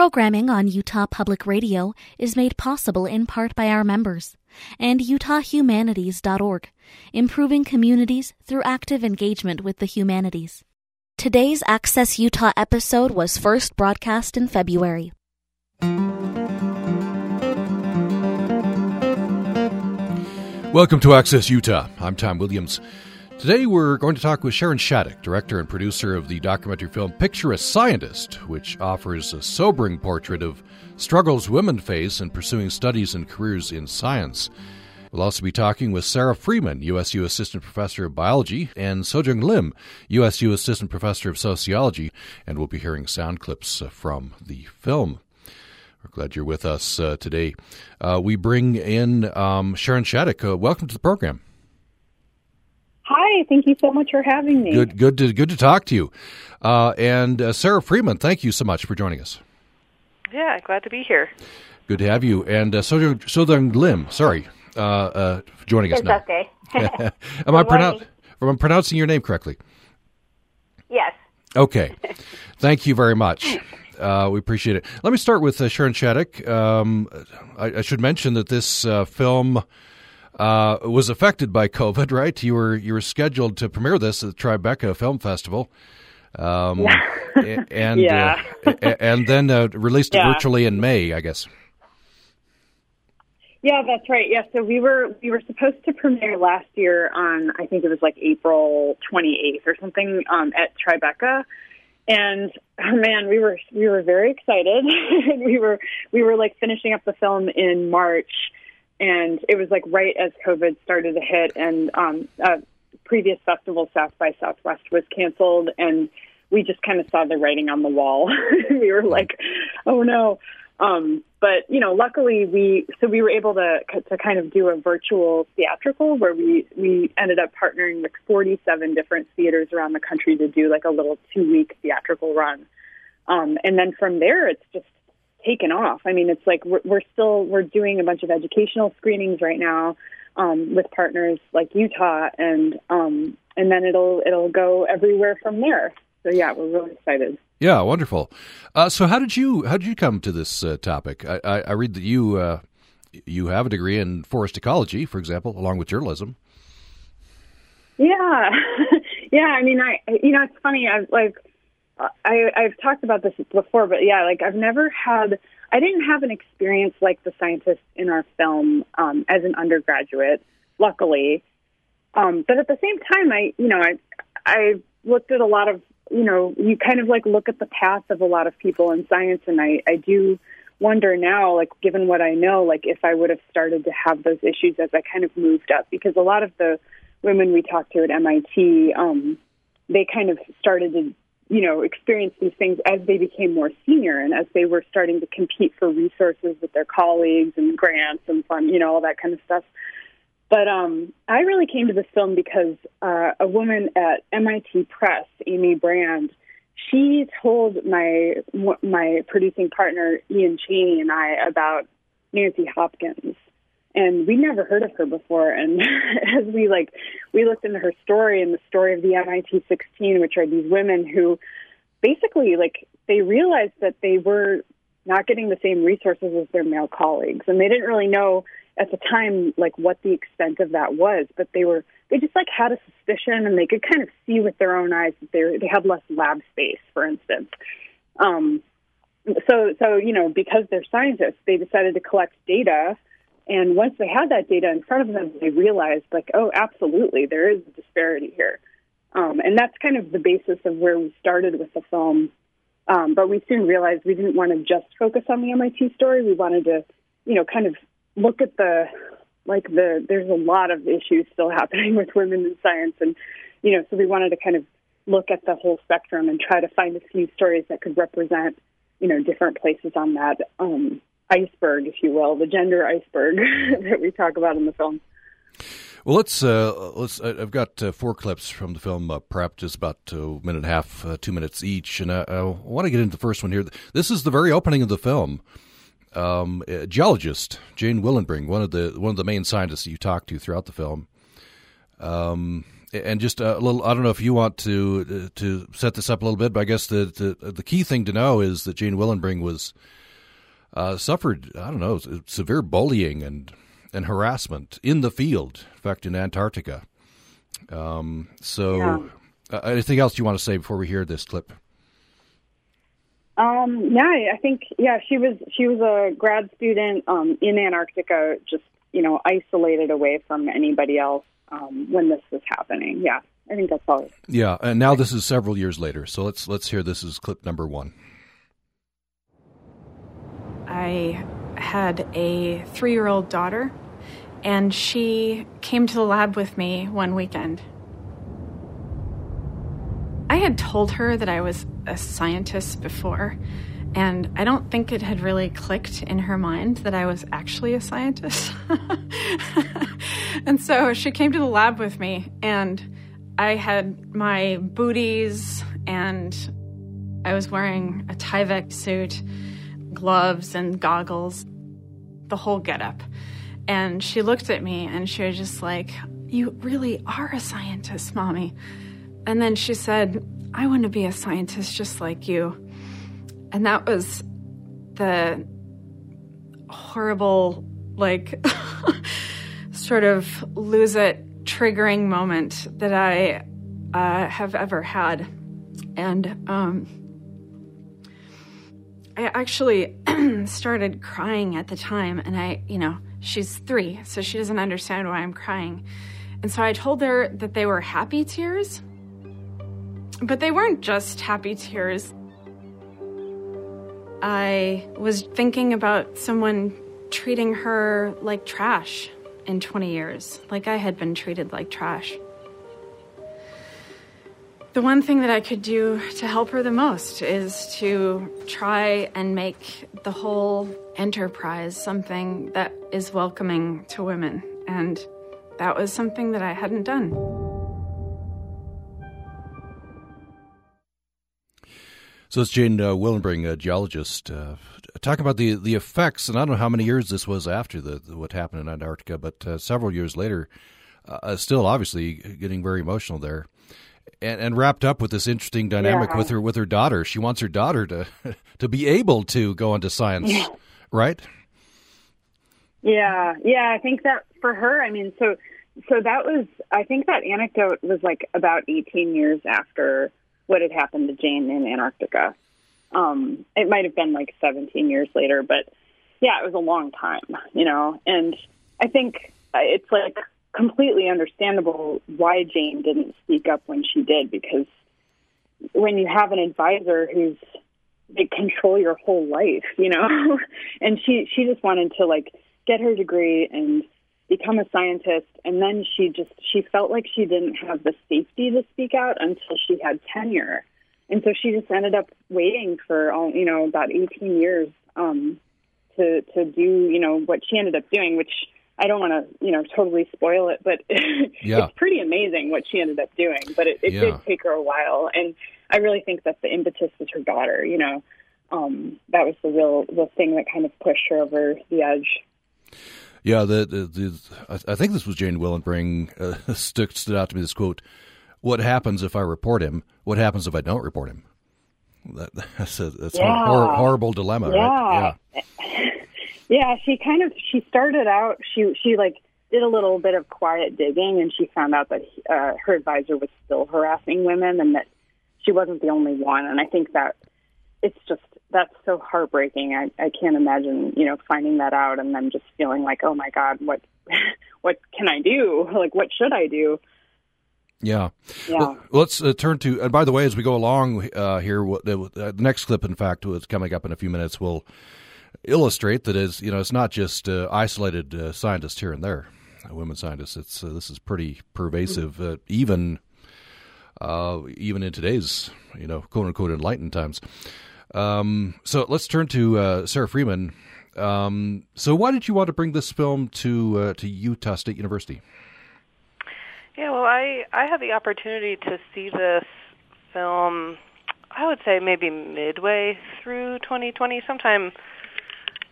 Programming on Utah Public Radio is made possible in part by our members and UtahHumanities.org, improving communities through active engagement with the humanities. Today's Access Utah episode was first broadcast in February. Welcome to Access Utah. I'm Tom Williams. Today we're going to talk with Sharon Shattuck, director and producer of the documentary film Picture a Scientist, which offers a sobering portrait of struggles women face in pursuing studies and careers in science. We'll also be talking with Sara Freeman, USU Assistant Professor of Biology, and Sojung Lim, USU Assistant Professor of Sociology, and we'll be hearing sound clips uh, from the film. We're glad you're with us uh, today. Uh, we bring in um, Sharon Shattuck. Uh, welcome to the program. Hi, thank you so much for having me. Good, good to good to talk to you. Uh, and uh, Sara Freeman, thank you so much for joining us. Yeah, glad to be here. Good to have you. And uh, Sojung Lim, sorry, uh, uh, joining us now. okay. am I pronoun- am I pronouncing your name correctly? Yes. Okay. Thank you very much. Uh, we appreciate it. Let me start with uh, Sharon Shattuck. Um, I, I, should mention that this uh, film uh, was affected by COVID, right? You were you were scheduled to premiere this at the Tribeca Film Festival, um, and yeah. uh, and then uh, released yeah. virtually in May, I guess. Yeah, that's right. Yeah, so we were we were supposed to premiere last year on I think it was like April 28th or something um, at Tribeca, and oh man, we were we were very excited. we were we were like finishing up the film in March, and it was like right as COVID started to hit, and um, a previous festival, South by Southwest, was canceled, and we just kind of saw the writing on the wall. we were like, oh no. Um, but you know, luckily we so we were able to to kind of do a virtual theatrical where we we ended up partnering with 47 different theaters around the country to do like a little two week theatrical run. Um, and then from there, it's just taken off. I mean, it's like we're, we're still we're doing a bunch of educational screenings right now um, with partners like Utah, and um, and then it'll it'll go everywhere from there. So yeah, we're really excited. Yeah, wonderful. Uh, so how did you how did you come to this uh, topic? I, I, I, read that you uh, you have a degree in forest ecology, for example, along with journalism. Yeah, yeah. I mean, I you know it's funny. I've like I I've talked about this before, but yeah, like I've never had I didn't have an experience like the scientists in our film um, as an undergraduate, luckily. Um, but at the same time, I you know I I looked at a lot of you know, you kind of like look at the path of a lot of people in science, and I, I do wonder now, like, given what I know, like, if I would have started to have those issues as I kind of moved up, because a lot of the women we talked to at MIT, um, they kind of started to, you know, experience these things as they became more senior and as they were starting to compete for resources with their colleagues and grants and fun, you know, all that kind of stuff. But um, I really came to this film because uh, a woman at MIT Press, Amy Brand, she told my my producing partner Ian Cheney and I about Nancy Hopkins, and we never heard of her before. And as we like, we looked into her story and the story of the MIT 16, which are these women who basically like they realized that they were not getting the same resources as their male colleagues, and they didn't really know at the time like what the extent of that was, but they were they just like had a suspicion and they could kind of see with their own eyes that they they had less lab space, for instance. Um, so so you know because they're scientists, they decided to collect data, and once they had that data in front of them, they realized like oh absolutely there is a disparity here, um, and that's kind of the basis of where we started with the film. Um, but we soon realized we didn't want to just focus on the MIT story. We wanted to, you know, kind of look at the like the there's a lot of issues still happening with women in science and you know so we wanted to kind of look at the whole spectrum and try to find a few stories that could represent you know different places on that um, iceberg if you will the gender iceberg that we talk about in the film well, let's uh, let's. I've got uh, four clips from the film uh, prepped, just about a minute and a half, uh, two minutes each, and I, I want to get into the first one here. This is the very opening of the film um, geologist Jane Willenbring, one of the one of the main scientists you talk to throughout the film. Um, and just a little. I don't know if you want to uh, to set this up a little bit, but I guess the the, the key thing to know is that Jane Willenbring was uh, suffered. I don't know severe bullying and and harassment in the field. In fact, in Antarctica. Um, so, yeah. uh, anything else you want to say before we hear this clip? Um, yeah, I think yeah, she was she was a grad student um, in Antarctica, just you know, isolated away from anybody else um, when this was happening. Yeah, I think that's all. Yeah, and now this is several years later. So let's let's hear this is clip number one. I had a three year old daughter, and she came to the lab with me one weekend. I had told her that I was a scientist before, and I don't think it had really clicked in her mind that I was actually a scientist. and so she came to the lab with me, and I had my booties, and I was wearing a Tyvek suit, gloves, and goggles, the whole getup. And she looked at me and she was just like, You really are a scientist, mommy. And then she said, I want to be a scientist just like you. And that was the horrible, like, sort of lose it triggering moment that I uh, have ever had. And um, I actually started crying at the time. And I, you know, she's three, so she doesn't understand why I'm crying. And so I told her that they were happy tears, but they weren't just happy tears. I was thinking about someone treating her like trash in 20 years, like I had been treated like trash. The one thing that I could do to help her the most is to try and make the whole enterprise something that is welcoming to women. And that was something that I hadn't done. So it's Jane uh, Willenbring, a geologist, uh, talking about the the effects. And I don't know how many years this was after the, the what happened in Antarctica, but uh, several years later, uh, still obviously getting very emotional there, and, and wrapped up with this interesting dynamic yeah. with her with her daughter. She wants her daughter to to be able to go into science, yeah. right? Yeah, yeah. I think that for her, I mean, so so that was. I think that anecdote was like about 18 years after what had happened to Jane in Antarctica. Um, it might have been like 17 years later, but yeah, it was a long time, you know. And I think it's like completely understandable why Jane didn't speak up when she did, because when you have an advisor who's they control your whole life, you know, and she she just wanted to like get her degree and become a scientist and then she just she felt like she didn't have the safety to speak out until she had tenure. And so she just ended up waiting for all you know about 18 years um to to do you know what she ended up doing which I don't want to, you know, totally spoil it, but yeah. it's pretty amazing what she ended up doing. But it, it yeah. did take her a while, and I really think that the impetus was her daughter. You know, um, that was the real the thing that kind of pushed her over the edge. Yeah, the, the, the I think this was Jane Willenbring uh, stood, stood out to me. This quote: "What happens if I report him? What happens if I don't report him?" That, that's a, that's yeah. a hor- horrible dilemma, yeah. right? Yeah, yeah. She kind of she started out she she like did a little bit of quiet digging, and she found out that uh, her advisor was still harassing women, and that she wasn't the only one. And I think that it's just that's so heartbreaking. I, I can't imagine, you know, finding that out and then just feeling like, oh my God, what what can I do? Like, what should I do? Yeah. yeah. Well, let's uh, turn to. And by the way, as we go along uh, here, the, the, next clip, in fact, is coming up in a few minutes, will illustrate that is you know it's not just uh, isolated uh, scientists here and there, uh, women scientists. It's uh, this is pretty pervasive, even even in today's you know quote unquote enlightened times. Um, so let's turn to uh, Sara Freeman. Um, so why did you want to bring this film to uh, to Utah State University? Yeah, well, I I had the opportunity to see this film. I would say maybe midway through 2020, sometime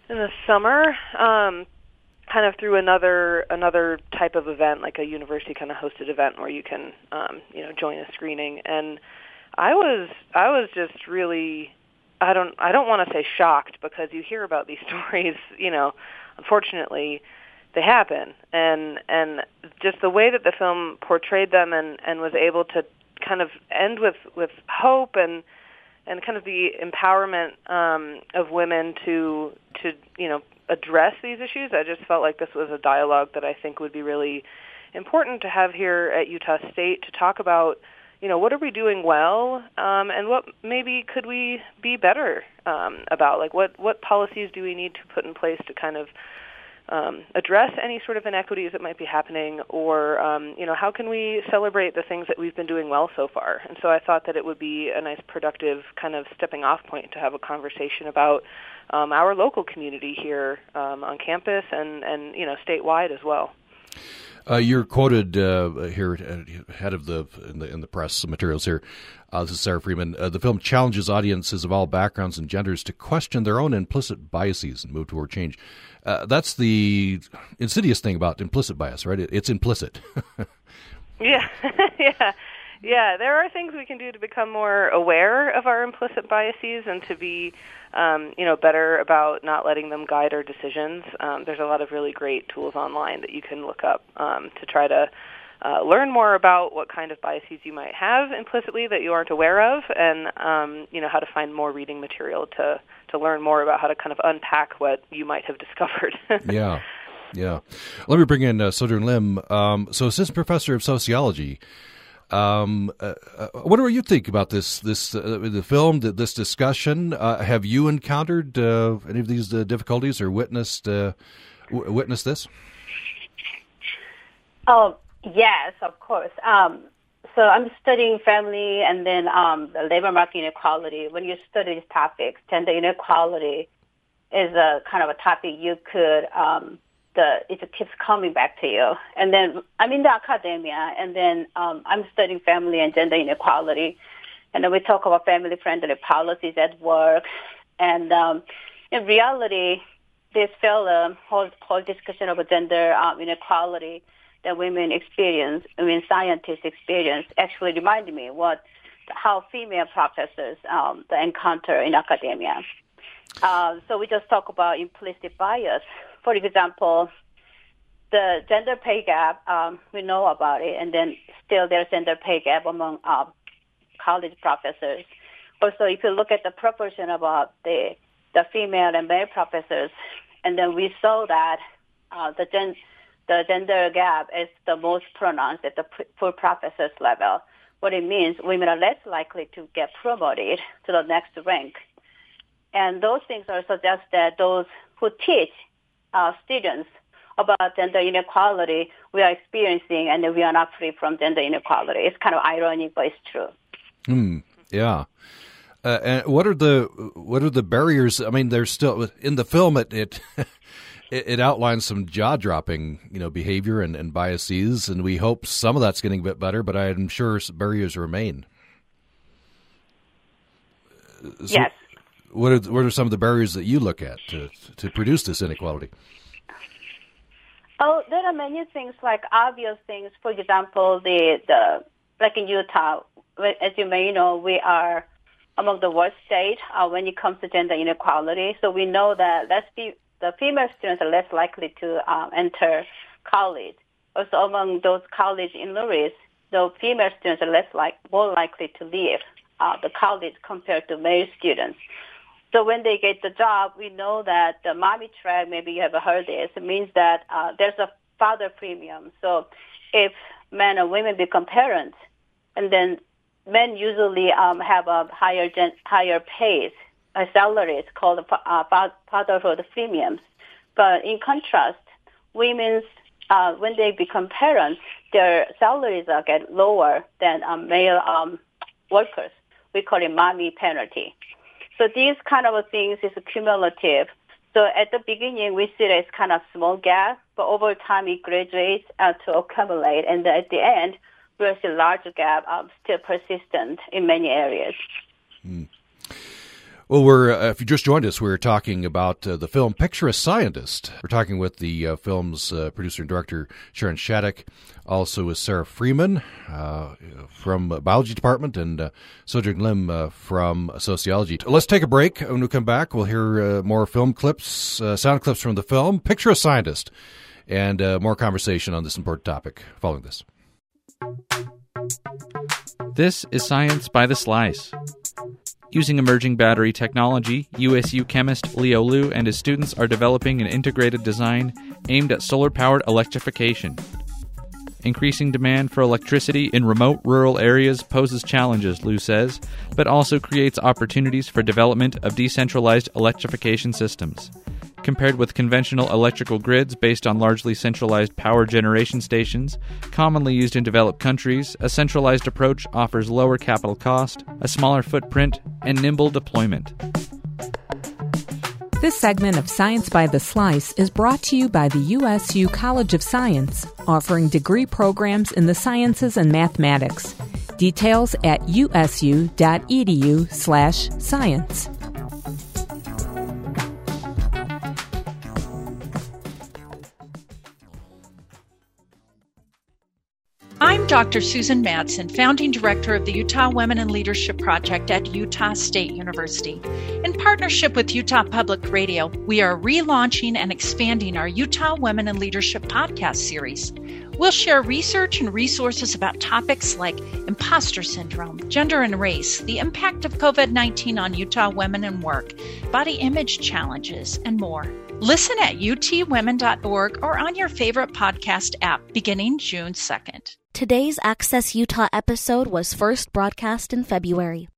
in the summer. Um, kind of through another another type of event, like a university kind of hosted event where you can um, you know join a screening. And I was I was just really I don't I don't want to say shocked because you hear about these stories, you know, unfortunately they happen and and just the way that the film portrayed them and and was able to kind of end with with hope and and kind of the empowerment um, of women to to you know address these issues. I just felt like this was a dialogue that I think would be really important to have here at Utah State to talk about you know what are we doing well um, and what maybe could we be better um, about like what what policies do we need to put in place to kind of um, address any sort of inequities that might be happening, or um, you know, how can we celebrate the things that we've been doing well so far? And so I thought that it would be a nice, productive kind of stepping off point to have a conversation about um, our local community here um, on campus and and you know, statewide as well. Uh, you're quoted uh, here, head of the in the in the press materials here. Uh, this is Sara Freeman. Uh, the film challenges audiences of all backgrounds and genders to question their own implicit biases and move toward change. Uh, that's the insidious thing about implicit bias, right? It, it's implicit. yeah, yeah, yeah. There are things we can do to become more aware of our implicit biases and to be um, you know, better about not letting them guide our decisions. Um, there's a lot of really great tools online that you can look up um, to try to uh, learn more about what kind of biases you might have implicitly that you aren't aware of, and um, you know how to find more reading material to to learn more about how to kind of unpack what you might have discovered. yeah, yeah. Let me bring in uh, Sojung Lim. Um, so, assistant professor of sociology. Um, uh, uh, what do you think about this this uh, the film, this discussion? Uh, have you encountered uh, any of these uh, difficulties or witnessed w- witnessed this? Oh yes, of course. Um, so I'm studying family and then um, the labor market inequality. When you study these topics, gender inequality is a kind of a topic you could um, the it keeps coming back to you. And then I'm in the academia, and then um, I'm studying family and gender inequality, and then we talk about family-friendly policies at work. And um, in reality, this fellow whole whole discussion about gender um, inequality that women experience, mean scientists experience, actually reminded me what how female professors um, encounter in academia. Uh, so we just talk about implicit bias for example, the gender pay gap, um, we know about it, and then still there's gender pay gap among uh, college professors. Also, if you look at the proportion about the the female and male professors, and then we saw that uh, the gen- the gender gap is the most pronounced at the full professors level. What it means, women are less likely to get promoted to the next rank. And those things are suggest that those who teach uh, students about gender inequality we are experiencing, and we are not free from gender inequality. It's kind of ironic, but it's true. Mm, yeah. Uh, and what are the what are the barriers? I mean, there's still in the film. It it, it outlines some jaw dropping, you know, behavior and, and biases, and we hope some of that's getting a bit better. But I'm sure barriers remain. So, yes what are what are some of the barriers that you look at to to produce this inequality? Oh, there are many things like obvious things. For example, the the like in Utah, as you may know, we are among the worst state uh, when it comes to gender inequality. So we know that less be, the female students are less likely to um, enter college. Also, among those college enrollees, the female students are less like more likely to leave uh, the college compared to male students. So when they get the job, we know that the mommy track, maybe you have heard this, it means that uh, there's a father premium. So if men and women become parents, and then men usually um, have a higher gen- higher pays, a salaries called uh, fatherhood premiums. But in contrast, women's uh, when they become parents, their salaries are get lower than um, male um, workers. We call it mommy penalty. So these kind of things is cumulative. So at the beginning, we see that it's kind of small gap, but over time it graduates to accumulate, and at the end, we see large gap um, still persistent in many areas. Hmm. Well, we're uh, if you just joined us, we're talking about uh, the film Picture a Scientist. We're talking with the uh, film's uh, producer and director Sharon Shattuck, also with Sara Freeman uh, from biology department and uh, Sojung Lim from sociology. Let's take a break. When we come back, we'll hear more film clips, sound clips from the film Picture a Scientist, and more conversation on this important topic following this. This is Science by the Slice. Using emerging battery technology, USU chemist Leo Liu and his students are developing an integrated design aimed at solar powered electrification. Increasing demand for electricity in remote rural areas poses challenges, Liu says, but also creates opportunities for development of decentralized electrification systems. Compared with conventional electrical grids based on largely centralized power generation stations, commonly used in developed countries, a centralized approach offers lower capital cost, a smaller footprint, and nimble deployment. This segment of Science by the Slice is brought to you by the USU College of Science, offering degree programs in the sciences and mathematics. Details at usu.edu/science. I'm Dr. Susan Madsen, founding director of the Utah Women in Leadership Project at Utah State University. In partnership with Utah Public Radio, we are relaunching and expanding our Utah Women in Leadership podcast series. We'll share research and resources about topics like imposter syndrome, gender and race, the impact of COVID 19 on Utah women in work, body image challenges, and more. Listen at utwomen.org or on your favorite podcast app beginning June 2nd. Today's Access Utah episode was first broadcast in February.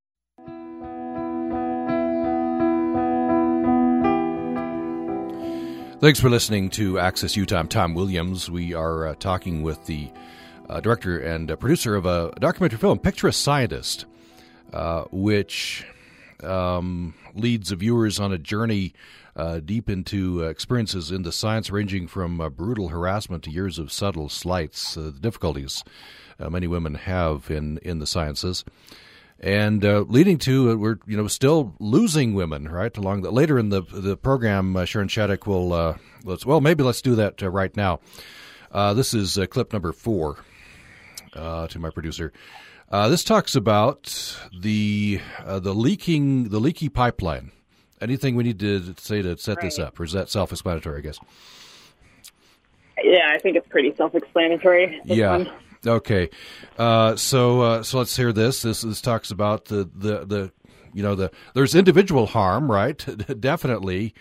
Thanks for listening to Access Utah. I'm Tom Williams. We are uh, talking with the uh, director and uh, producer of a documentary film, Picture a Scientist, uh, which um, leads viewers on a journey uh, deep into uh, experiences in the science ranging from uh, brutal harassment to years of subtle slights, uh, the difficulties uh, many women have in, in the sciences. And leading to we're you know still losing women right along the later in the the program Sharon Shattuck will let's well maybe let's do that right now. this is clip number four to my producer. This talks about the the leaking the leaky pipeline Anything we need to say to set right. this up, or is that self-explanatory? I guess. Yeah, I think it's pretty self-explanatory. Yeah. One. Okay. Uh, so uh, so let's hear this. This this talks about the the the you know the there's individual harm, right? Definitely.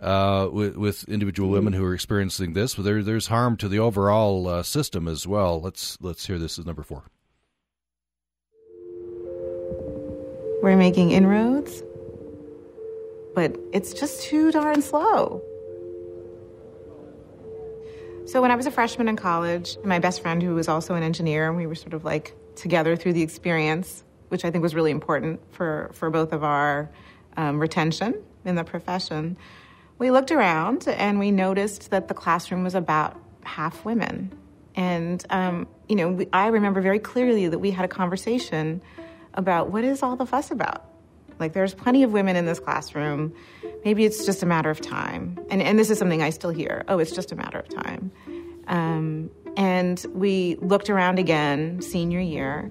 Uh, with, with individual women who are experiencing this, but there, there's harm to the overall uh, system as well. Let's let's hear this as number four. We're making inroads but it's just too darn slow. So when I was a freshman in college, my best friend, who was also an engineer, and we were sort of like together through the experience, which I think was really important for, for both of our um, retention in the profession. We looked around and we noticed that the classroom was about half women. And, um, you know, we, I remember very clearly that we had a conversation about what is all the fuss about? Like, there's plenty of women in this classroom. Maybe it's just a matter of time. And, and this is something I still hear oh, it's just a matter of time. Um, and we looked around again senior year,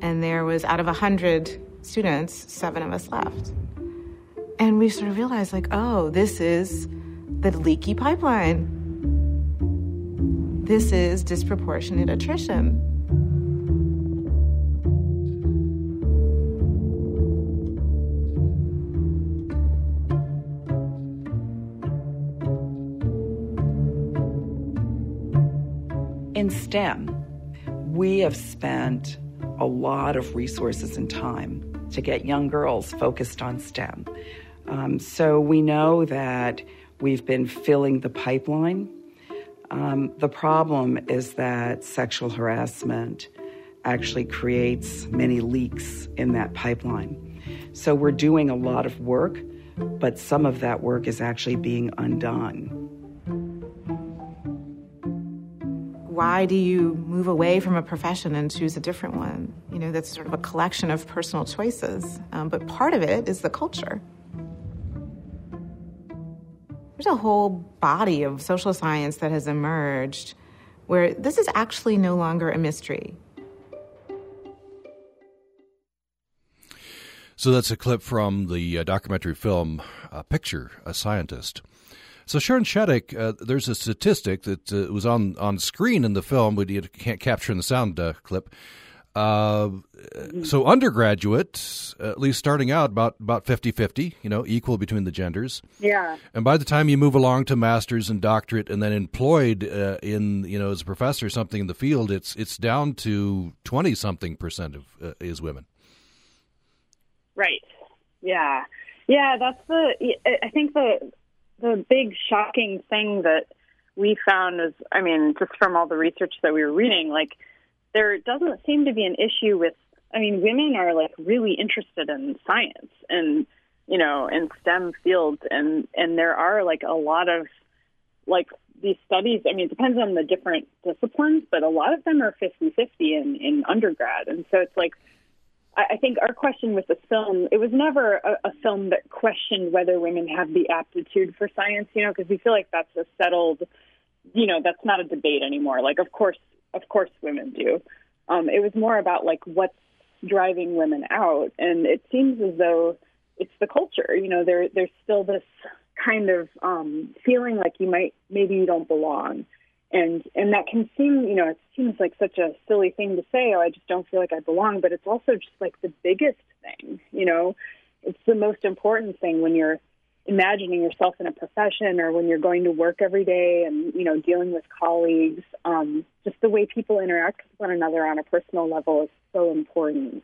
and there was out of 100 students, seven of us left. And we sort of realized, like, oh, this is the leaky pipeline. This is disproportionate attrition. STEM, we have spent a lot of resources and time to get young girls focused on STEM. Um, so we know that we've been filling the pipeline. Um, the problem is that sexual harassment actually creates many leaks in that pipeline. So we're doing a lot of work, but some of that work is actually being undone. why do you move away from a profession and choose a different one? You know, that's sort of a collection of personal choices. Um, but part of it is the culture. There's a whole body of social science that has emerged where this is actually no longer a mystery. So that's a clip from the uh, documentary film uh, Picture a Scientist. So Sharon Shattuck, uh, there's a statistic that uh, was on on screen in the film, but you can't capture in the sound uh, clip. Uh, so undergraduates, at least starting out, about about 50-50, you know, equal between the genders. Yeah. And by the time you move along to masters and doctorate, and then employed uh, in, you know, as a professor or something in the field, it's it's down to twenty something percent of uh, is women. Right. Yeah. Yeah. That's the. I think the the big shocking thing that we found is, I mean, just from all the research that we were reading, like there doesn't seem to be an issue with. I mean, women are like really interested in science and you know in STEM fields, and and there are like a lot of like these studies. I mean, it depends on the different disciplines, but a lot of them are 50-50 in in undergrad, and so it's like I think our question with the film, it was never a, a film that questioned whether women have the aptitude for science, you know, because we feel like that's a settled, you know, that's not a debate anymore. Like, of course, of course, women do. Um, it was more about like what's driving women out, and it seems as though it's the culture. You know, there there's still this kind of um, feeling like you might maybe you don't belong and and that can seem you know it seems like such a silly thing to say oh i just don't feel like i belong but it's also just like the biggest thing you know? It's the most important thing when you're imagining yourself in a profession or when you're going to work every day and you know dealing with colleagues. Um, just the way people interact with one another on a personal level is so important.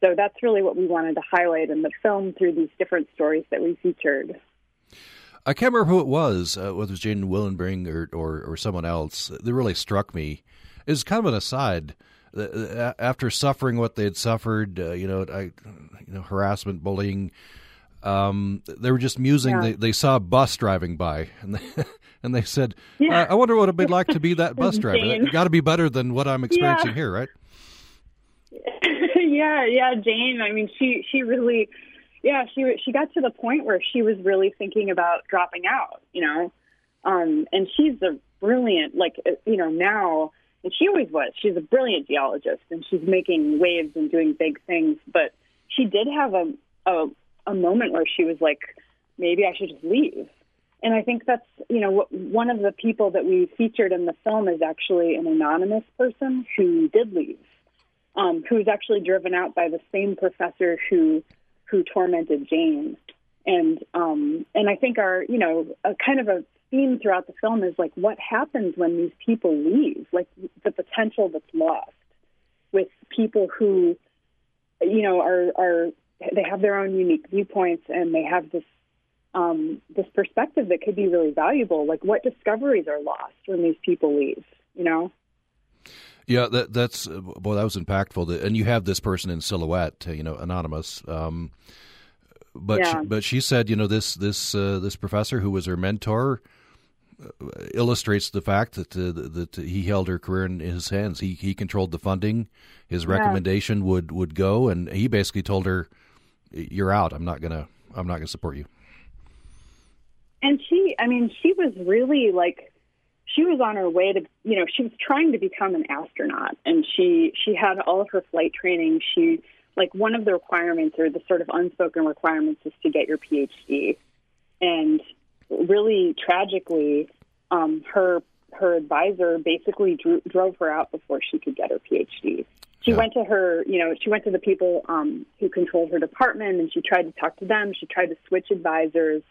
So that's really what we wanted to highlight in the film through these different stories that we featured I can't remember who it was, uh, whether it was Jane Willenbring or, or, or someone else, that really struck me. It was kind of an aside. Uh, after suffering what they had suffered, uh, you know, I, you know, harassment, bullying, um, they were just musing. Yeah. They, they saw a bus driving by, and they, and they said, yeah. I, "I wonder what it'd be like to be that bus driver. It got to be better than what I'm experiencing yeah. here, right?" yeah, yeah, Jane. I mean, she she really yeah, she she got to the point where she was really thinking about dropping out, you know. Um, and she's a brilliant, like uh, you know, now, and she always was. She's a brilliant geologist, and she's making waves and doing big things. But she did have a a, a moment where she was like, maybe I should just leave. And I think that's, you know, one of the people that we featured in the film is actually an anonymous person who did leave, um, who was actually driven out by the same professor who who tormented Jane. And um, and I think our you know a kind of a theme throughout the film is like what happens when these people leave, like the potential that's lost with people who you know are are they have their own unique viewpoints and they have this um, this perspective that could be really valuable. Like what discoveries are lost when these people leave, you know? Yeah, that, that's boy, that was impactful. And you have this person in silhouette, you know, anonymous. Um, but yeah. she, but she said, you know, this this uh, this professor who was her mentor uh, illustrates the fact that uh, that he held her career in his hands. He he controlled the funding. His recommendation yeah. would would go, and he basically told her, "You're out. I'm not gonna I'm not gonna support you." And she, I mean, she was really like she was on her way to you know she was trying to become an astronaut and she she had all of her flight training. She like one of the requirements or the sort of unspoken requirements is to get your phd and really tragically um her her advisor basically drew, drove her out before she could get her phd she yeah. went to her you know she went to the people um who controlled her department and she tried to talk to them. She tried to switch advisors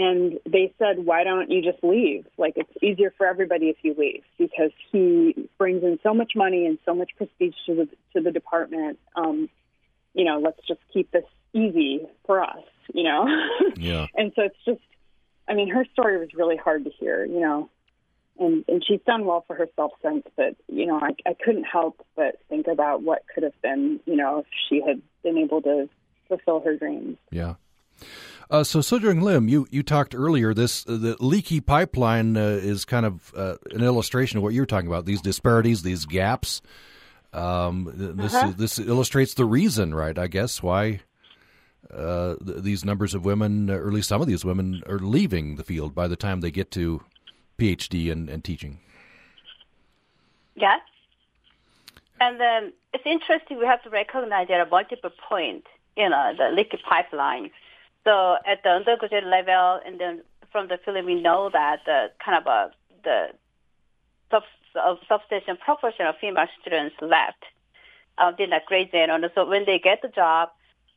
and they said, "Why don't you just leave? Like it's easier for everybody if you leave because he brings in so much money and so much prestige to the to the department. Um, you know, let's just keep this easy for us. You know, yeah. and so it's just, I mean, her story was really hard to hear. You know, and and she's done well for herself since. But you know, I I couldn't help but think about what could have been. You know, if she had been able to fulfill her dreams. Yeah. Uh, so, Sojung Lim, you, you talked earlier. This uh, the leaky pipeline uh, is kind of uh, an illustration of what you're talking about. These disparities, these gaps. Um, this uh-huh. this illustrates the reason, right? I guess why uh, th- these numbers of women, or at least some of these women, are leaving the field by the time they get to PhD and, and teaching. Yes. And then it's interesting. We have to recognize there are multiple points, you know, the leaky pipeline. So at the undergraduate level, and then from the film, we know that the kind of a, the sub, substantial proportion of female students left uh, did not grade And so when they get the job,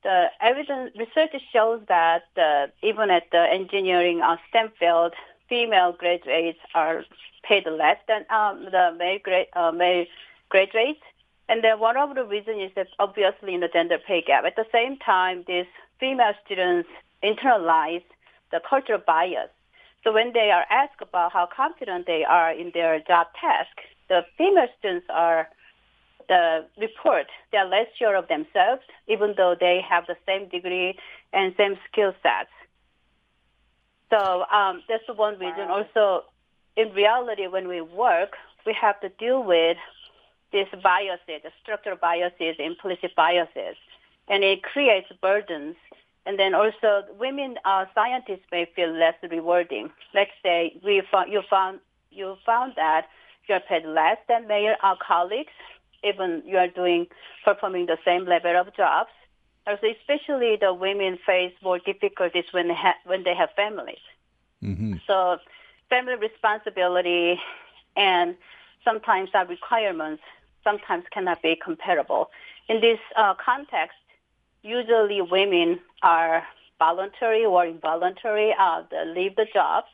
the evidence research shows that uh, even at the engineering or STEM field, female graduates are paid less than um, the male, grade, uh, male graduates. And then one of the reasons is that obviously in the gender pay gap. At the same time, these female students internalize the cultural bias. So when they are asked about how confident they are in their job task, the female students are the report they're less sure of themselves, even though they have the same degree and same skill sets. So um, that's one reason. Also, in reality, when we work, we have to deal with these biases, the structural biases, implicit biases, and it creates burdens. And then also, women uh, scientists may feel less rewarding. Let's say we found, you found you found that you're paid less than male uh, colleagues, even you are doing performing the same level of jobs. Also, especially the women face more difficulties when they have when they have families. Mm-hmm. So, family responsibility and sometimes our requirements sometimes cannot be comparable. In this uh, context, usually women are voluntary or involuntary uh, leave the jobs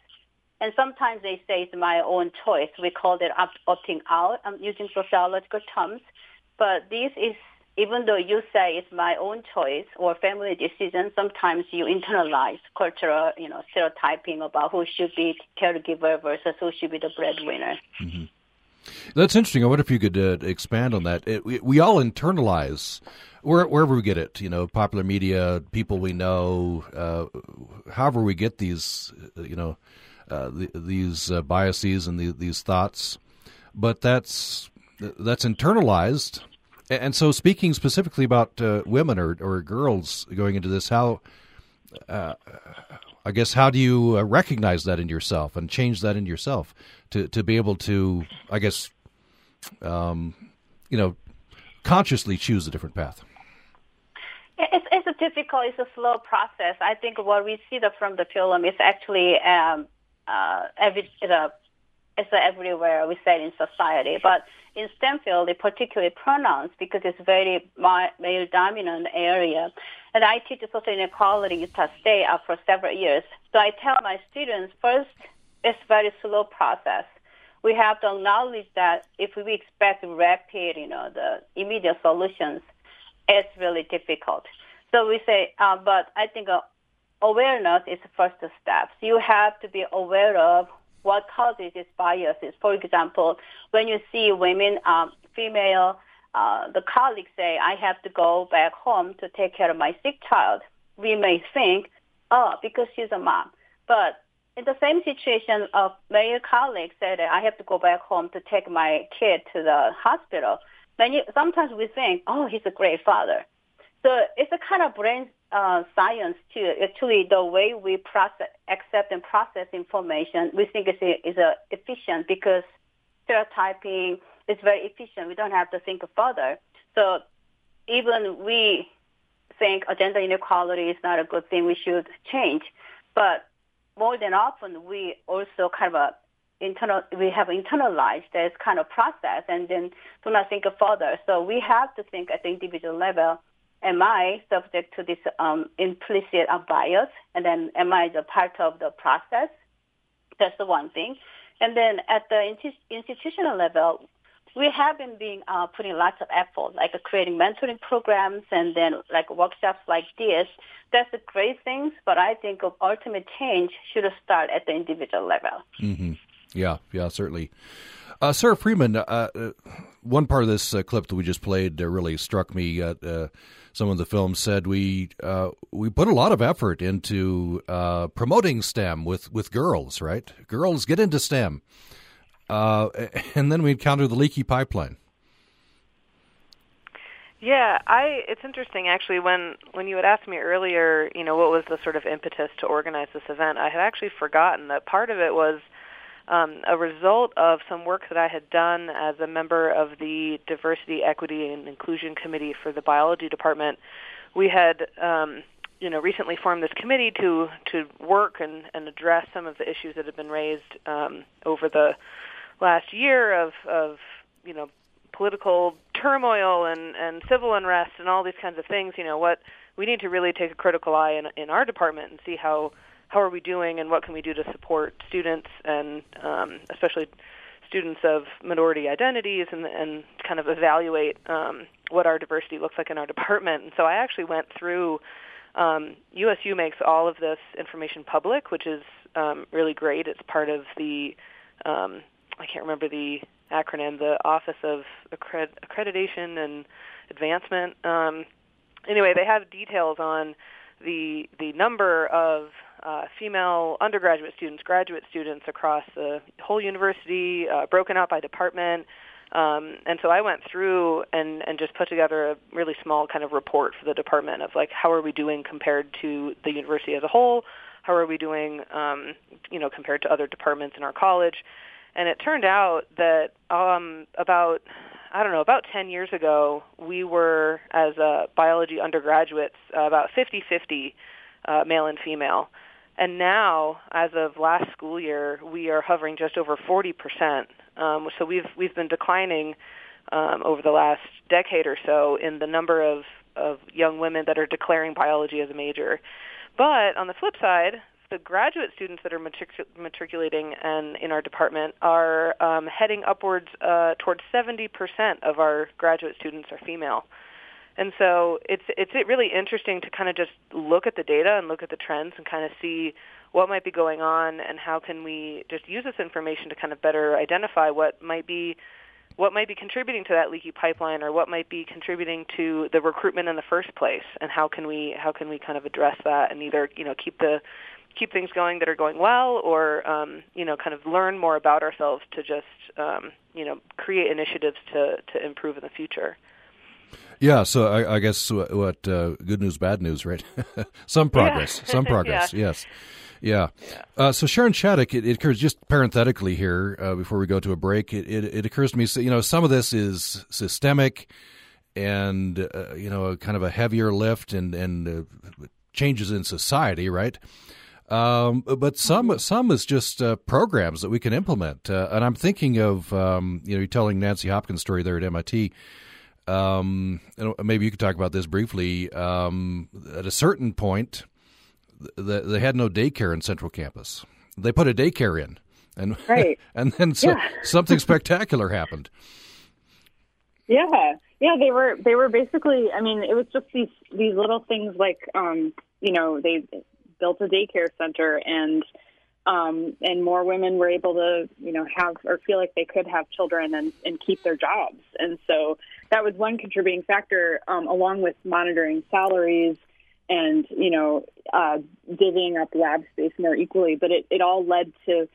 and sometimes they say it's my own choice. We call it opt- opting out. I'm using sociological terms. But this is, even though you say it's my own choice or family decision, sometimes you internalize cultural, you know, stereotyping about who should be caregiver versus who should be the breadwinner. Mm-hmm. That's interesting. I wonder if you could uh, expand on that. It, we, we, all internalize where, wherever we get it, you know, popular media, people we know, uh, however we get these, uh, you know, uh, the, these uh, biases and the, these thoughts, but that's that's internalized. And so, speaking specifically about uh, women or, or girls going into this, how I guess how do you uh, recognize that in yourself and change that in yourself to to be able to, I guess, um, you know, consciously choose a different path. It's, it's a difficult, it's a slow process. I think what we see the, from the film is actually um, uh, every a, it's everywhere we say in society, but in STEM field, particularly pronounced because it's very male dominant area. And I teach social inequality in Utah State uh, for several years. So I tell my students first, it's very slow process. We have to acknowledge that if we expect rapid, you know, the immediate solutions, it's really difficult. So we say, uh, but I think uh, awareness is the first step. You have to be aware of what causes these biases. For example, when you see women, um, female, uh, the colleagues say, I have to go back home to take care of my sick child. We may think, oh, because she's a mom. But in the same situation, a male colleague said, I have to go back home to take my kid to the hospital. Many, sometimes we think, oh, he's a great father. So it's a kind of brain uh, science too. Actually, the way we process, accept and process information, we think is is a efficient because stereotyping is very efficient. We don't have to think further. So even we think gender inequality is not a good thing. We should change, but more than often we also kind of a internal we have internalized this kind of process and then do not think further. So we have to think at the individual level am I subject to this um, implicit bias? And then am I the part of the process? That's the one thing. And then at the institutional level, we have been being uh, putting lots of effort, like uh, creating mentoring programs and then like workshops like this. That's the great things, but I think of ultimate change should start at the individual level. Mm-hmm. Yeah, yeah, certainly. Uh, Sara Freeman, uh, uh, one part of this uh, clip that we just played really struck me. some of the film said we we put a lot of effort into promoting STEM with, with girls, right? Girls get into STEM, and then we encounter the leaky pipeline. Yeah, I it's interesting actually when when you had asked me earlier, you know, what was the sort of impetus to organize this event? I had actually forgotten that part of it was um, a result of some work that I had done as a member of the Diversity, Equity, and Inclusion Committee for the Biology Department. We had um, you know recently formed this committee to to work and, and address some of the issues that have been raised um, over the last year of of you know political turmoil and and civil unrest and all these kinds of things you know what we need to really take a critical eye in in our department and see how how are we doing and what can we do to support students and um, especially students of minority identities and and kind of evaluate um, what our diversity looks like in our department and so I actually went through um, USU makes all of this information public which is um, really great it's part of the um, I can't remember the acronym, the Office of Accred- Accreditation and Advancement. Um, anyway, they have details on the the number of uh, female undergraduate students, graduate students across the whole university, uh, broken out by department. Um, and so I went through and, and just put together a really small kind of report for the department of like how are we doing compared to the university as a whole, how are we doing, um, you know, compared to other departments in our college, and it turned out that um, about I don't know about 10 years ago we were as uh, biology undergraduates uh, about 50-50 uh, male and female, and now as of last school year we are hovering just over 40 percent. Um, so we've we've been declining um, over the last decade or so in the number of of young women that are declaring biology as a major. But on the flip side, the graduate students that are matric- matriculating and in our department are um, heading upwards uh, towards 70% of our graduate students are female. And so it's it's really interesting to kind of just look at the data and look at the trends and kind of see what might be going on and how can we just use this information to kind of better identify what might be what might be contributing to that leaky pipeline or what might be contributing to the recruitment in the first place and how can we how can we kind of address that and either you know keep the keep things going that are going well, or um, you know, kind of learn more about ourselves to just um, you know create initiatives to to improve in the future. Yeah, so I, I guess what, what uh, good news, bad news, right? some progress, some progress. yeah. Yes. Yeah. yeah. Uh, so Sharon Shattuck, it, it, occurs just parenthetically here uh, before we go to a break. It, it, it, occurs to me, you know, some of this is systemic, and uh, you know, kind of a heavier lift and and uh, changes in society, right? Um, but some mm-hmm. some is just uh, programs that we can implement. Uh, and I'm thinking of um, you know you're telling Nancy Hopkins' story there at MIT. Um, maybe you could talk about this briefly. Um, at a certain point, th- they had no daycare in Central Campus. They put a daycare in, and right. and then so, yeah. something spectacular happened. Yeah, yeah, they were they were basically. I mean, it was just these these little things like um, you know they built a daycare center and um, and more women were able to, you know, have or feel like they could have children and, and keep their jobs. And so that was one contributing factor, um, along with monitoring salaries and, you know, uh, divvying up lab space more equally. But it, it all led to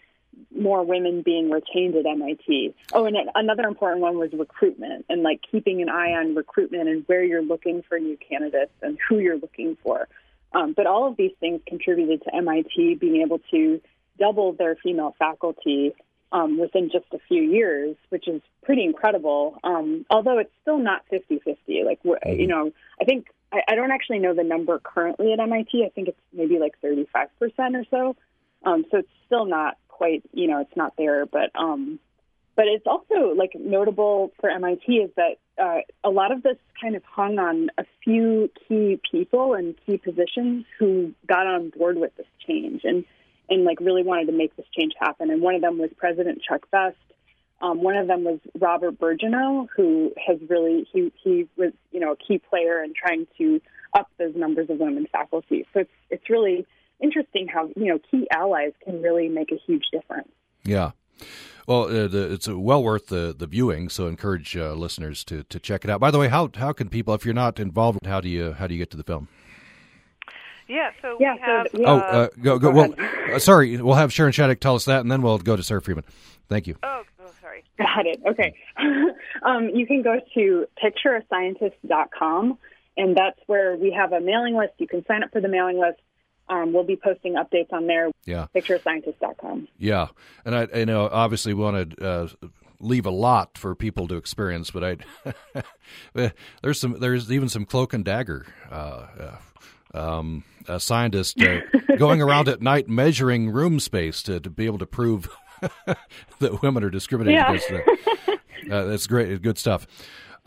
more women being retained at MIT. Oh, and another important one was recruitment and like keeping an eye on recruitment and where you're looking for new candidates and who you're looking for. Um, but all of these things contributed to MIT being able to double their female faculty um, within just a few years, which is pretty incredible. Um, although it's still not 50 50. Like, mm-hmm. you know, I think, I, I, don't actually know the number currently at MIT. I think it's maybe like 35% or so. Um, so it's still not quite, you know, it's not there. But um, but it's also like notable for MIT is that uh, a lot of this kind of hung on a few key people and key positions who got on board with this change and and like really wanted to make this change happen. And one of them was President Chuck Vest. Um, one of them was Robert Birgeneau, who has really he he was you know a key player in trying to up those numbers of women faculty. So it's it's really interesting how you know key allies can really make a huge difference. Yeah. Well, uh, the, it's well worth the, the viewing, so encourage uh, listeners to, to check it out. By the way, how how can people, if you're not involved, how do you how do you get to the film? Yeah, so yeah, we have. So, oh, uh, go go. go well, uh, sorry, we'll have Sharon Shattuck tell us that, and then we'll go to Sara Freeman. Thank you. Oh, oh sorry. Got it. Okay. um, you can go to pictureascientist.com, and that's where we have a mailing list. You can sign up for the mailing list. Um, we'll be posting updates on there. Yeah. Pictureascientist.com. Yeah, and I, you know, obviously want to uh, leave a lot for people to experience, but I there's some there's even some cloak and dagger. Uh, uh, um, a scientist uh, going around at night measuring room space to, to be able to prove that women are discriminated Yeah. against. Uh, that's great, good stuff.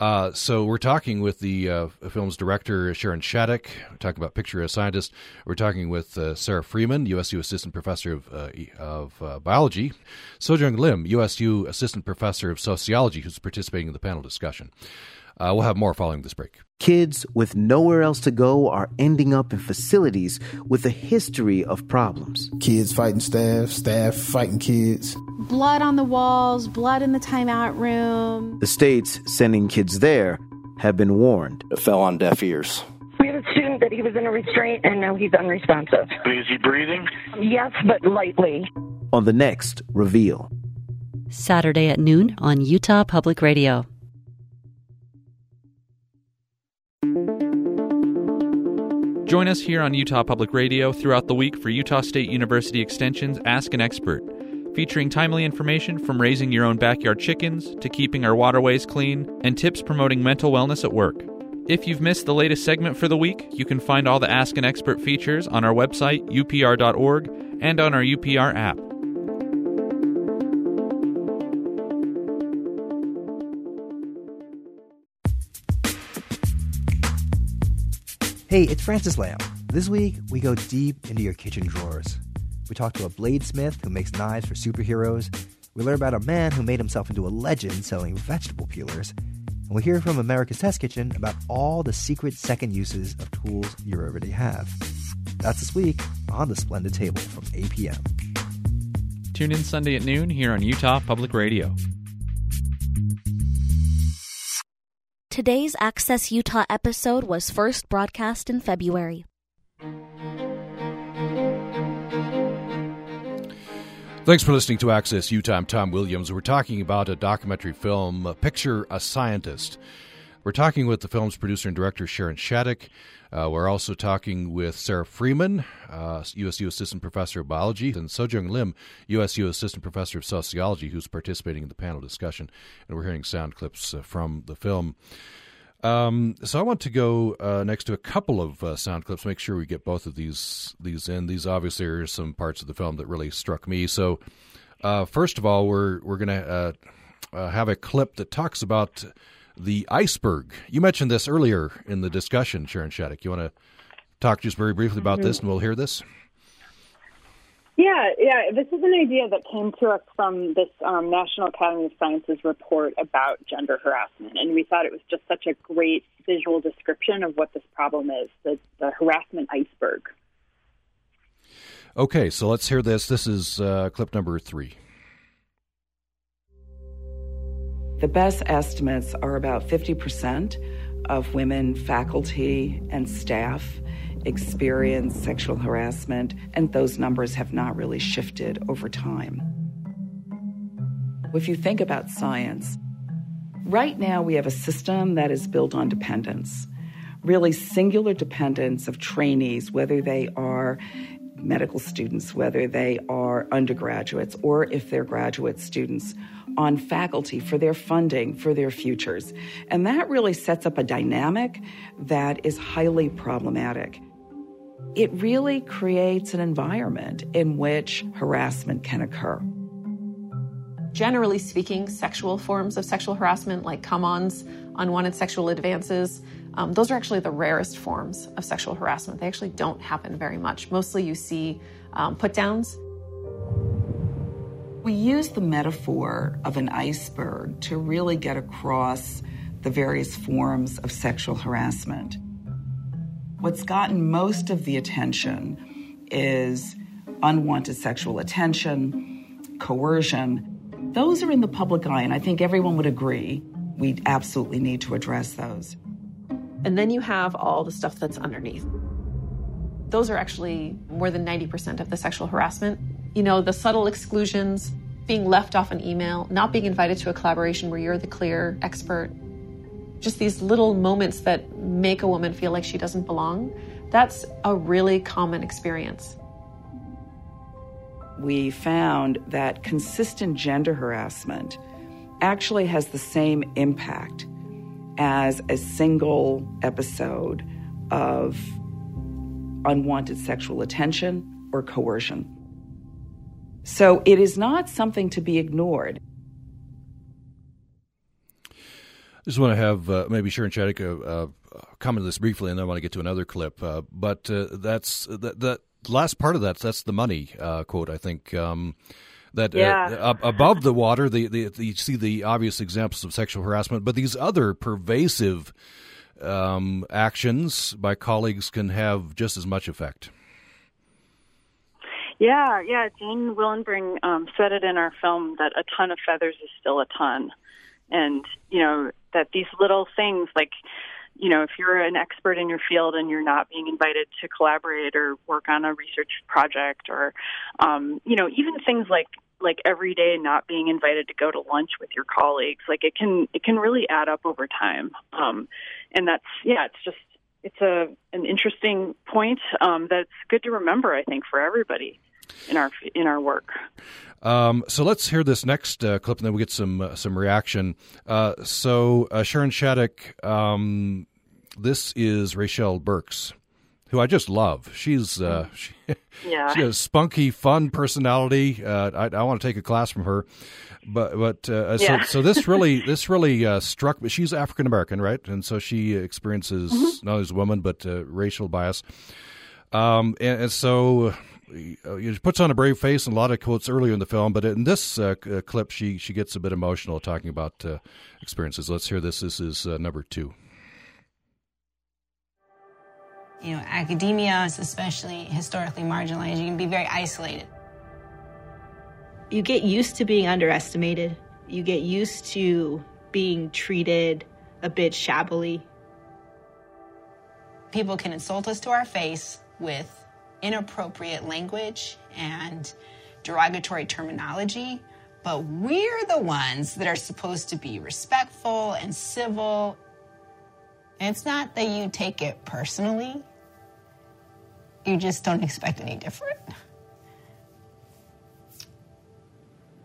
Uh, so we're talking with the uh, film's director Sharon Shattuck. We're talking about Picture a Scientist. We're talking with uh, Sara Freeman, USU Assistant Professor of uh, of uh, Biology, Sojung Lim, USU Assistant Professor of Sociology, who's participating in the panel discussion. Uh, we'll have more following this break. Kids with nowhere else to go are ending up in facilities with a history of problems. Kids fighting staff, staff fighting kids. Blood on the walls, blood in the timeout room. The states sending kids there have been warned. It fell on deaf ears. We have assumed that he was in a restraint and now he's unresponsive. Is he breathing? Yes, but lightly. On the next reveal. Saturday at noon on Utah Public Radio. Join us here on Utah Public Radio throughout the week for Utah State University Extension's Ask an Expert, featuring timely information from raising your own backyard chickens to keeping our waterways clean and tips promoting mental wellness at work. If you've missed the latest segment for the week, you can find all the Ask an Expert features on our website, upr.org, and on our UPR app. Hey, it's Francis Lam. This week, we go deep into your kitchen drawers. We talk to a bladesmith who makes knives for superheroes. We learn about a man who made himself into a legend selling vegetable peelers. And we hear from America's Test Kitchen about all the secret second uses of tools you already have. That's this week on The Splendid Table from 8 p.m. Tune in Sunday at noon here on Utah Public Radio. Today's Access Utah episode was first broadcast in February. Thanks for listening to Access Utah. I'm Tom Williams. We're talking about a documentary film, uh, Picture a Scientist. We're talking with the film's producer and director, Sharon Shattuck. Uh, we're also talking with Sara Freeman, uh, USU Assistant Professor of Biology, and Sojung Lim, USU Assistant Professor of Sociology, who's participating in the panel discussion. And we're hearing sound clips uh, from the film. Um, so I want to go uh, next to a couple of uh, sound clips. Make sure we get both of these these in. These obviously are some parts of the film that really struck me. So uh, first of all, we're we're going to uh, uh, have a clip that talks about the iceberg. You mentioned this earlier in the discussion, Sharon Shattuck. You want to talk just very briefly about this, and we'll hear this. Yeah, yeah. This is an idea that came to us from this um, National Academy of Sciences report about gender harassment, and we thought it was just such a great visual description of what this problem is the, the harassment iceberg. Okay, so let's hear this. This is uh, clip number three. The best estimates are about 50% of women faculty and staff experience sexual harassment, and those numbers have not really shifted over time. If you think about science, right now we have a system that is built on dependence, really singular dependence of trainees, whether they are medical students, whether they are undergraduates, or if they're graduate students, on faculty for their funding, for their futures. And that really sets up a dynamic that is highly problematic. It really creates an environment in which harassment can occur. Generally speaking, sexual forms of sexual harassment, like come ons, unwanted sexual advances, um, those are actually the rarest forms of sexual harassment. They actually don't happen very much. Mostly you see um, put downs. We use the metaphor of an iceberg to really get across the various forms of sexual harassment. What's gotten most of the attention is unwanted sexual attention, coercion. Those are in the public eye, and I think everyone would agree we absolutely need to address those. And then you have all the stuff that's underneath. Those are actually more than 90% of the sexual harassment. You know, the subtle exclusions, being left off an email, not being invited to a collaboration where you're the clear expert, just these little moments that make a woman feel like she doesn't belong, that's a really common experience. We found that consistent gender harassment actually has the same impact as a single episode of unwanted sexual attention or coercion. So it is not something to be ignored. I just want to have uh, maybe Sharon Shattuck uh, uh, comment on this briefly, and then I want to get to another clip. Uh, but uh, that's that, that last part of that. That's the money uh, quote. I think um, that Yeah. above the water, the, the, the you see the obvious examples of sexual harassment, but these other pervasive um, actions by colleagues can have just as much effect. Yeah, yeah. Jane Willenbring um, said it in our film that a ton of feathers is still a ton, and you know that these little things like. You know, if you're an expert in your field and you're not being invited to collaborate or work on a research project, or um, you know, even things like like every day not being invited to go to lunch with your colleagues, like it can it can really add up over time. Um, and that's yeah, it's just it's a an interesting point um, that's good to remember. I think for everybody in our in our work. Um, so let's hear this next uh, clip, and then we get some uh, some reaction. Uh, so uh, Sharon Shattuck, um, this is Raychelle Burks, who I just love. She's uh, she, Yeah. she has spunky, fun personality. Uh, I, I want to take a class from her. But but uh, so so this really this really uh, struck me. She's African American, right? And so she experiences not only as a woman but uh, racial bias. Um, and, and so uh, she puts on a brave face and a lot of quotes earlier in the film, but in this uh, c- uh, clip, she she gets a bit emotional talking about uh, experiences. Let's hear this. This is uh, number two. You know, academia is especially historically marginalized. You can be very isolated. you get used to being underestimated. You get used to being treated a bit shabbily. People can insult us to our face with inappropriate language and derogatory terminology, but we're the ones that are supposed to be respectful and civil. And it's not that you take it personally, you just don't expect any different.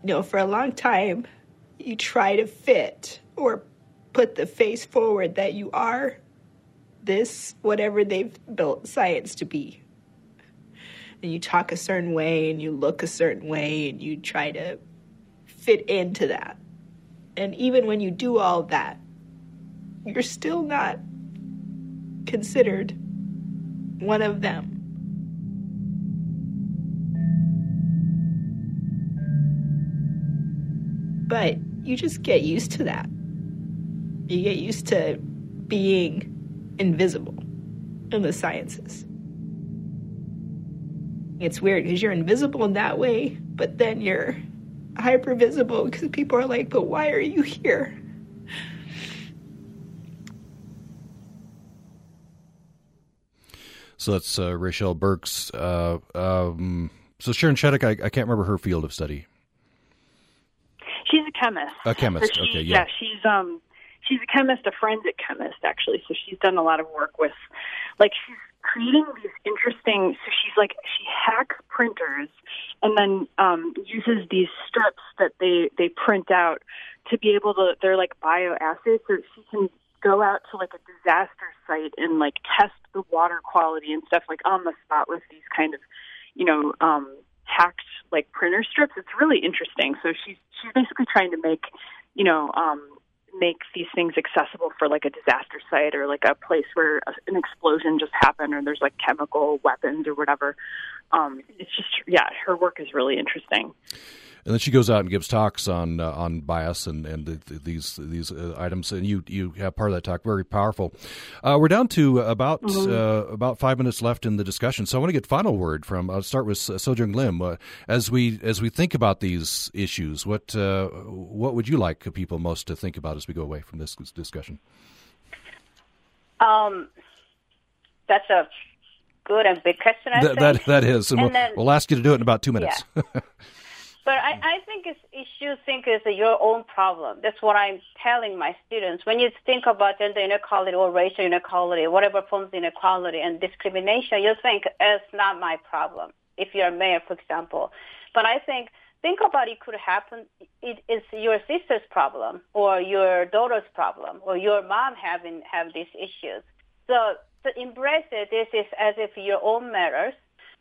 You know, for a long time, you try to fit or put the face forward that you are this, whatever they've built science to be. And you talk a certain way and you look a certain way and you try to fit into that. And even when you do all that, you're still not considered one of them. But you just get used to that. You get used to being invisible in the sciences. It's weird because you're invisible in that way, but then you're hyper visible because people are like, but why are you here? So that's uh, Raychelle Burks. Uh, um, so Sharon Shattuck, I, I can't remember her field of study. She's a chemist. A chemist, So she- okay, yeah. she's um she's a chemist, a forensic chemist actually. So she's done a lot of work with like she's creating these interesting so she's like she hacks printers and then um uses these strips that they they print out to be able to they're like bioassays so she can go out to like a disaster site and like test the water quality and stuff like on the spot with these kind of you know um hacked like printer strips. It's really interesting. So she's she's basically trying to make you know um make these things accessible for like a disaster site or like a place where an explosion just happened or there's like chemical weapons or whatever. Um it's just yeah her work is really interesting And then she goes out and gives talks on uh, on bias and and the, the, these these uh, items. And you you have part of that talk very powerful. Uh, we're down to about Mhm. uh, about five minutes left in the discussion. So I want to get final word from. I'll start with uh, Sojung Lim. Uh, as we as we think about these issues, what uh, what would you like people most to think about as we go away from this discussion? Um, that's a good and big question. I That, think. that that is, and, And we'll, then- we'll ask you to do it in about two minutes. But I, I think it's, you should think it's your own problem. That's what I'm telling my students. When you think about gender inequality or racial inequality, whatever forms of inequality and discrimination, you think it's not my problem. If you're a mayor, for example. But I think think about it could happen. It is your sister's problem or your daughter's problem or your mom having have these issues. So to embrace it, this is as if your own matters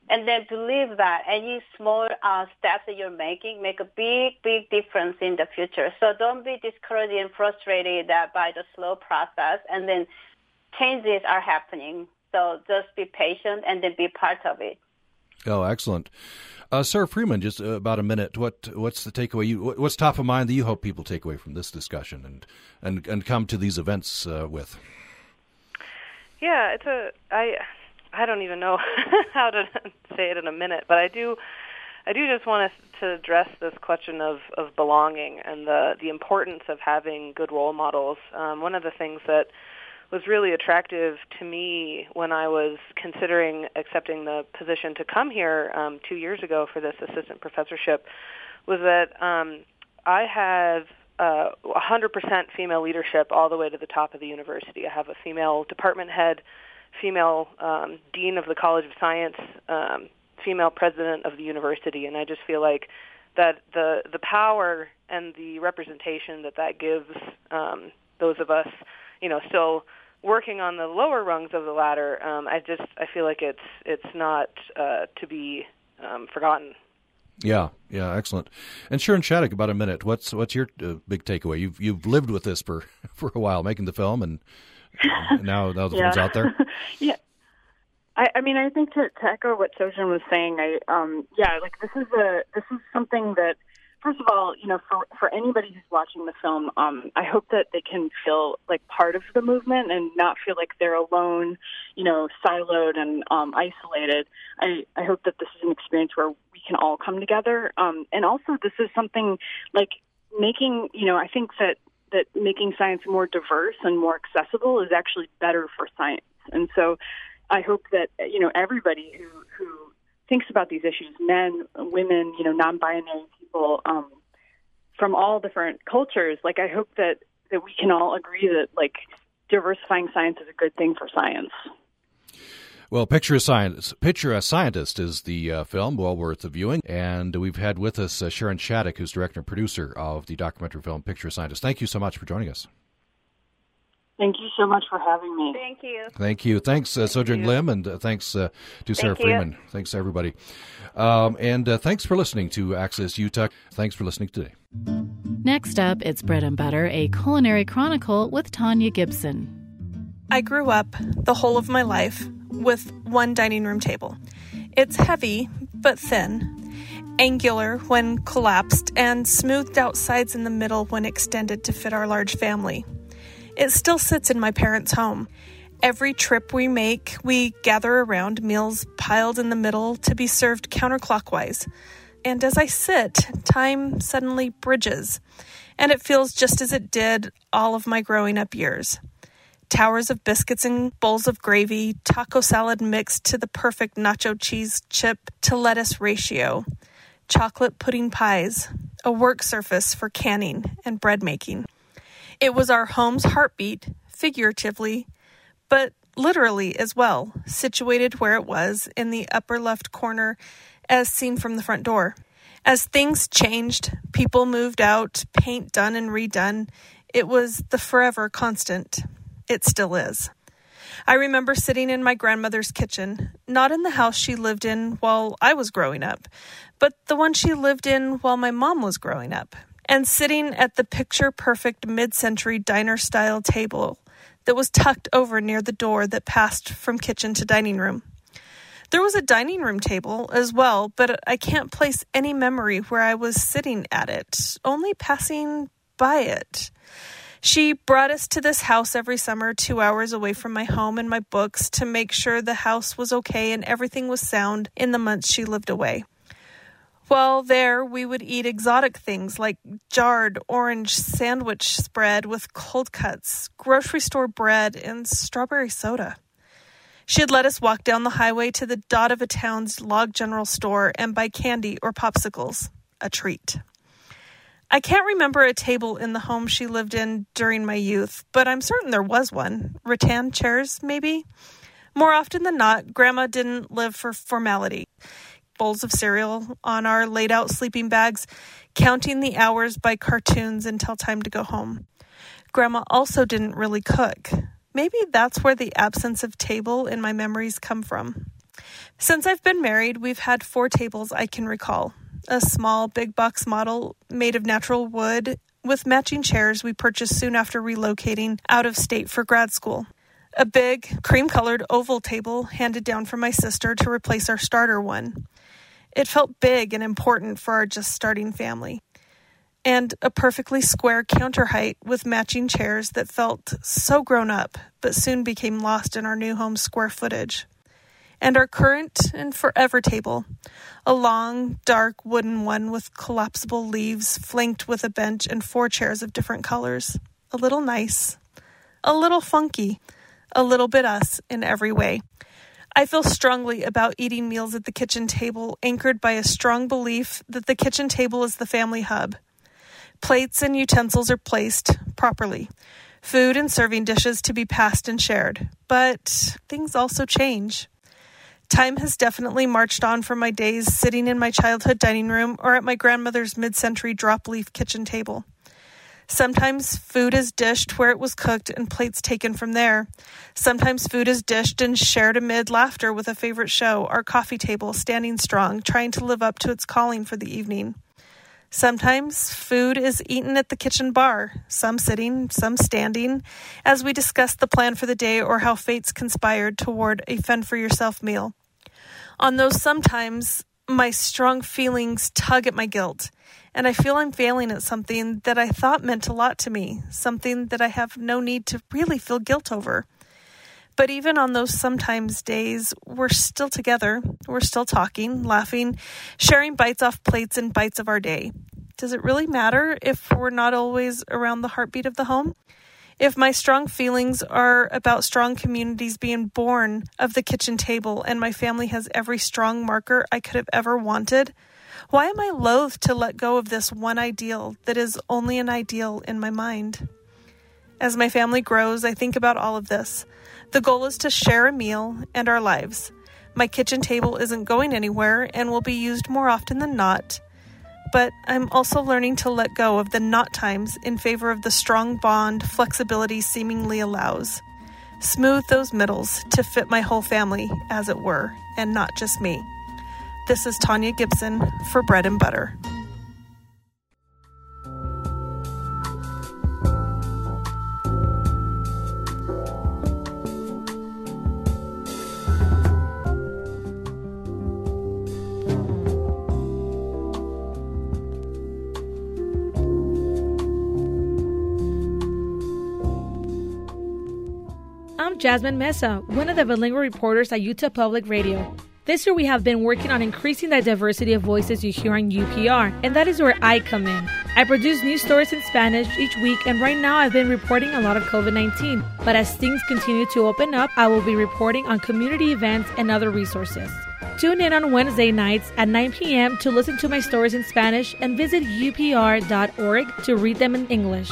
and then believe that any small uh, steps that you're making make a big, big difference in the future. So don't be discouraged and frustrated that by the slow process, and then changes are happening. So just be patient and then be part of it. Oh, excellent, uh, Sara Freeman. Just uh, about a minute. What what's the takeaway? You what's top of mind that you hope people take away from this discussion and and and come to these events uh, with? Yeah, it's a I I don't even know how to say it in a minute, but I do I do just want to, to address this question of, of belonging and the the importance of having good role models. Um, one of the things that was really attractive to me when I was considering accepting the position to come here um, two years ago for this assistant professorship was that um, I have uh, 100% female leadership all the way to the top of the university. I have a female department head female um, dean of the College of Science, um, female president of the university, and I just feel like that the the power and the representation that that gives um, those of us, you know, still working on the lower rungs of the ladder. Um, I just I feel like it's it's not uh, to be um, forgotten. Yeah, yeah, excellent. And Sharon Shattuck, about a minute. What's what's your uh, big takeaway? You've you've lived with this for for a while, making the film, and now, now the yeah. out there. yeah. I, I mean, I think to, to echo what Sojung was saying, I um, yeah, like this is a this is something that, first of all, you know, for for anybody who's watching the film, um, I hope that they can feel like part of the movement and not feel like they're alone, you know, siloed and um, isolated. I I hope that this is an experience where we can all come together, um, and also this is something like making, you know, I think that that making science more diverse and more accessible is actually better for science. And so I hope that, you know, everybody who, who thinks about these issues, men, women, you know, non-binary people, um, from all different cultures, like I hope that, that we can all agree that like diversifying science is a good thing for science. Well, Picture a Scientist, Picture a Scientist is the uh, film, well worth the viewing. And we've had with us uh, Sharon Shattuck, who's director and producer of the documentary film Picture a Scientist. Thank you so much for joining us. Thank you so much for having me. Thank you. Thank you. Thanks, uh, Sojung Lim, and uh, thanks uh, to Sara Thank Freeman. Thanks, everybody. Um, and uh, thanks for listening to Access Utah. Thanks for listening today. Next up, it's Bread and Butter, a culinary chronicle with Tanya Gibson. I grew up the whole of my life with one dining room table. It's heavy, but thin, angular when collapsed, and smoothed out sides in the middle when extended to fit our large family. It still sits in my parents' home. Every trip we make, we gather around meals piled in the middle to be served counterclockwise. And as I sit, time suddenly bridges, and it feels just as it did all of my growing up years towers of biscuits and bowls of gravy, taco salad mixed to the perfect nacho cheese chip to lettuce ratio, chocolate pudding pies, a work surface for canning and bread making. It was our home's heartbeat, figuratively, but literally as well, situated where it was in the upper left corner as seen from the front door. As things changed, people moved out, paint done and redone, it was the forever constant. It still is. I remember sitting in my grandmother's kitchen, not in the house she lived in while I was growing up, but the one she lived in while my mom was growing up, and sitting at the picture perfect mid century diner style table that was tucked over near the door that passed from kitchen to dining room. There was a dining room table as well, but I can't place any memory where I was sitting at it, only passing by it. She brought us to this house every summer, two hours away from my home and my books, to make sure the house was okay and everything was sound in the months she lived away. While there, we would eat exotic things like jarred orange sandwich spread with cold cuts, grocery store bread, and strawberry soda. She had let us walk down the highway to the dot of a town's log general store and buy candy or popsicles. a treat. I can't remember a table in the home she lived in during my youth, but I'm certain there was one. Rattan chairs, maybe? More often than not, Grandma didn't live for formality. Bowls of cereal on our laid out sleeping bags, counting the hours by cartoons until time to go home. Grandma also didn't really cook. Maybe that's where the absence of table in my memories come from. Since I've been married, we've had four tables I can recall a small big box model made of natural wood with matching chairs we purchased soon after relocating out of state for grad school. A big, cream colored oval table handed down from my sister to replace our starter one. It felt big and important for our just starting family. And a perfectly square counter height with matching chairs that felt so grown up, but soon became lost in our new home's square footage and our current and forever table, a long, dark wooden one with collapsible leaves flanked with a bench and four chairs of different colors. A little nice, a little funky, a little bit us in every way. I feel strongly about eating meals at the kitchen table, anchored by a strong belief that the kitchen table is the family hub. Plates and utensils are placed properly, food and serving dishes to be passed and shared. But things also change. Time has definitely marched on from my days sitting in my childhood dining room or at my grandmother's mid century drop leaf kitchen table. Sometimes food is dished where it was cooked and plates taken from there. Sometimes food is dished and shared amid laughter with a favorite show, our coffee table standing strong, trying to live up to its calling for the evening. Sometimes food is eaten at the kitchen bar, some sitting, some standing, as we discuss the plan for the day or how fates conspired toward a fend for yourself meal. On those sometimes, my strong feelings tug at my guilt, and I feel I'm failing at something that I thought meant a lot to me, something that I have no need to really feel guilt over. But even on those sometimes days, we're still together. We're still talking, laughing, sharing bites off plates and bites of our day. Does it really matter if we're not always around the heartbeat of the home? If my strong feelings are about strong communities being born of the kitchen table and my family has every strong marker I could have ever wanted, why am I loath to let go of this one ideal that is only an ideal in my mind? As my family grows, I think about all of this. The goal is to share a meal and our lives. My kitchen table isn't going anywhere and will be used more often than not but I'm also learning to let go of the not times in favor of the strong bond flexibility seemingly allows. Smooth those middles to fit my whole family, as it were, and not just me. This is Tanya Gibson for Bread and Butter. Jasmine Mesa, one of the bilingual reporters at Utah Public Radio. This year, we have been working on increasing the diversity of voices you hear on UPR, and that is where I come in. I produce news stories in Spanish each week, and right now I've been reporting a lot of COVID 19. But as things continue to open up, I will be reporting on community events and other resources. Tune in on Wednesday nights at 9 p.m. to listen to my stories in Spanish and visit upr.org to read them in English.